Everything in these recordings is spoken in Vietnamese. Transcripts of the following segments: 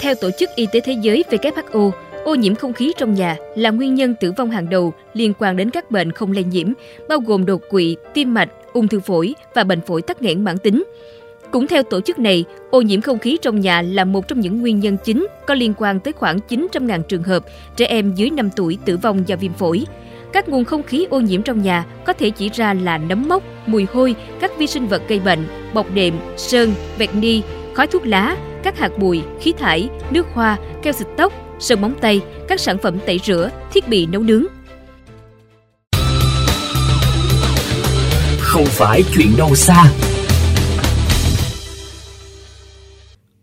Theo Tổ chức Y tế Thế giới WHO, ô nhiễm không khí trong nhà là nguyên nhân tử vong hàng đầu liên quan đến các bệnh không lây nhiễm, bao gồm đột quỵ, tim mạch, ung thư phổi và bệnh phổi tắc nghẽn mãn tính. Cũng theo tổ chức này, ô nhiễm không khí trong nhà là một trong những nguyên nhân chính có liên quan tới khoảng 900.000 trường hợp trẻ em dưới 5 tuổi tử vong do viêm phổi. Các nguồn không khí ô nhiễm trong nhà có thể chỉ ra là nấm mốc, mùi hôi, các vi sinh vật gây bệnh, bọc đệm, sơn, vẹt ni, khói thuốc lá, các hạt bụi, khí thải, nước hoa, keo xịt tóc, sơn móng tay, các sản phẩm tẩy rửa, thiết bị nấu nướng. Không phải chuyện đâu xa.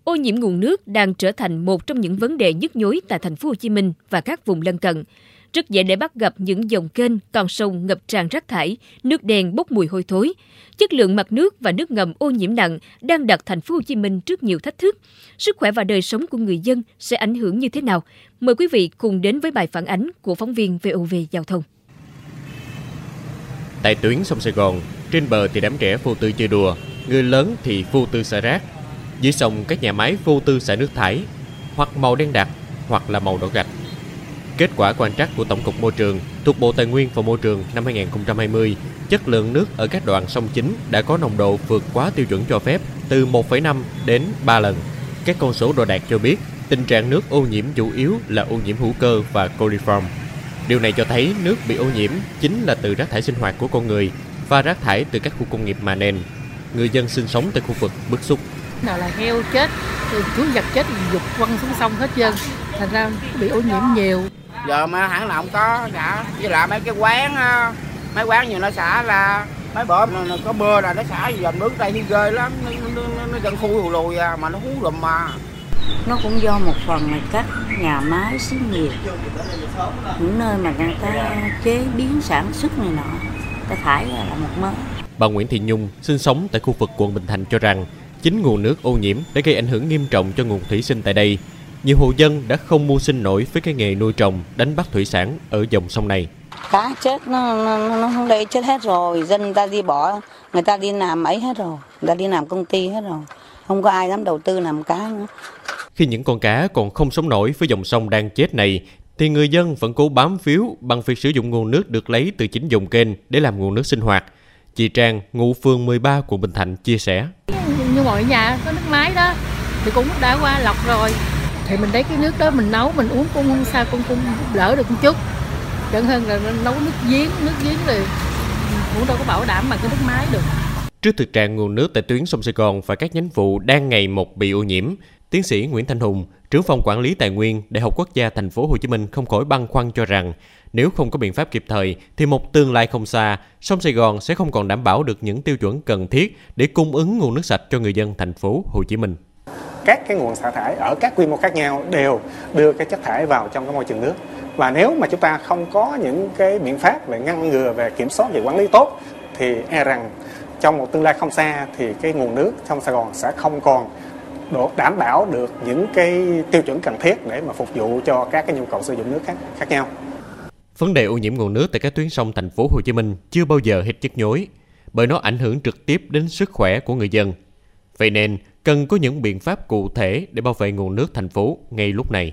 Ô nhiễm nguồn nước đang trở thành một trong những vấn đề nhức nhối tại thành phố Hồ Chí Minh và các vùng lân cận. Rất dễ để bắt gặp những dòng kênh, con sông ngập tràn rác thải, nước đen bốc mùi hôi thối. Chất lượng mặt nước và nước ngầm ô nhiễm nặng đang đặt thành phố Hồ Chí Minh trước nhiều thách thức. Sức khỏe và đời sống của người dân sẽ ảnh hưởng như thế nào? Mời quý vị cùng đến với bài phản ánh của phóng viên VOV Giao thông. Tại tuyến sông Sài Gòn, trên bờ thì đám trẻ vô tư chơi đùa, người lớn thì vô tư xả rác. Dưới sông các nhà máy vô tư xả nước thải, hoặc màu đen đặc, hoặc là màu đỏ gạch. Kết quả quan trắc của Tổng cục Môi trường thuộc Bộ Tài nguyên và Môi trường năm 2020, chất lượng nước ở các đoạn sông chính đã có nồng độ vượt quá tiêu chuẩn cho phép từ 1,5 đến 3 lần. Các con số đo đạt cho biết tình trạng nước ô nhiễm chủ yếu là ô nhiễm hữu cơ và coliform. Điều này cho thấy nước bị ô nhiễm chính là từ rác thải sinh hoạt của con người và rác thải từ các khu công nghiệp mà nền. Người dân sinh sống tại khu vực bức xúc. Nào là heo chết, chuối vật chết dục quăng xuống sông hết trơn. Thành ra bị ô nhiễm nhiều. Giờ mà hãng nào không có cả. Với lại mấy cái quán, mấy quán nhiều nó xả ra mấy bữa nó có mưa là nó xả dầm nước đây ghê lắm nó, nó, nó, nó dân khu lùi lùi à, mà nó hú lùm mà nó cũng do một phần là các nhà máy xí nghiệp những nơi mà người ta chế biến sản xuất này nọ ta thải ra là một mớ Bà Nguyễn Thị Nhung sinh sống tại khu vực quận Bình Thạnh cho rằng chính nguồn nước ô nhiễm đã gây ảnh hưởng nghiêm trọng cho nguồn thủy sinh tại đây. Nhiều hộ dân đã không mưu sinh nổi với cái nghề nuôi trồng, đánh bắt thủy sản ở dòng sông này. Cá chết nó, nó, nó không đây chết hết rồi, dân ta đi bỏ, người ta đi làm ấy hết rồi, người ta đi làm công ty hết rồi. Không có ai dám đầu tư làm cá nữa. Khi những con cá còn không sống nổi với dòng sông đang chết này, thì người dân vẫn cố bám phiếu bằng việc sử dụng nguồn nước được lấy từ chính dòng kênh để làm nguồn nước sinh hoạt. Chị Trang, ngụ phường 13 quận Bình Thạnh chia sẻ. Như mọi nhà có nước máy đó, thì cũng đã qua lọc rồi. Thì mình lấy cái nước đó mình nấu, mình uống cũng không sao, cũng, cũng đỡ được một chút. Chẳng hơn là nấu nước giếng, nước giếng thì cũng đâu có bảo đảm bằng cái nước máy được. Trước thực trạng nguồn nước tại tuyến sông Sài Gòn và các nhánh vụ đang ngày một bị ô nhiễm, tiến sĩ Nguyễn Thanh Hùng, trưởng phòng quản lý tài nguyên Đại học Quốc gia Thành phố Hồ Chí Minh không khỏi băn khoăn cho rằng nếu không có biện pháp kịp thời thì một tương lai không xa, sông Sài Gòn sẽ không còn đảm bảo được những tiêu chuẩn cần thiết để cung ứng nguồn nước sạch cho người dân thành phố Hồ Chí Minh. Các cái nguồn xả thải ở các quy mô khác nhau đều đưa cái chất thải vào trong cái môi trường nước. Và nếu mà chúng ta không có những cái biện pháp về ngăn ngừa về kiểm soát về quản lý tốt thì e rằng trong một tương lai không xa thì cái nguồn nước trong Sài Gòn sẽ không còn độ đảm bảo được những cái tiêu chuẩn cần thiết để mà phục vụ cho các cái nhu cầu sử dụng nước khác khác nhau. Vấn đề ô nhiễm nguồn nước tại các tuyến sông thành phố Hồ Chí Minh chưa bao giờ hết nhức nhối, bởi nó ảnh hưởng trực tiếp đến sức khỏe của người dân. Vậy nên, cần có những biện pháp cụ thể để bảo vệ nguồn nước thành phố ngay lúc này.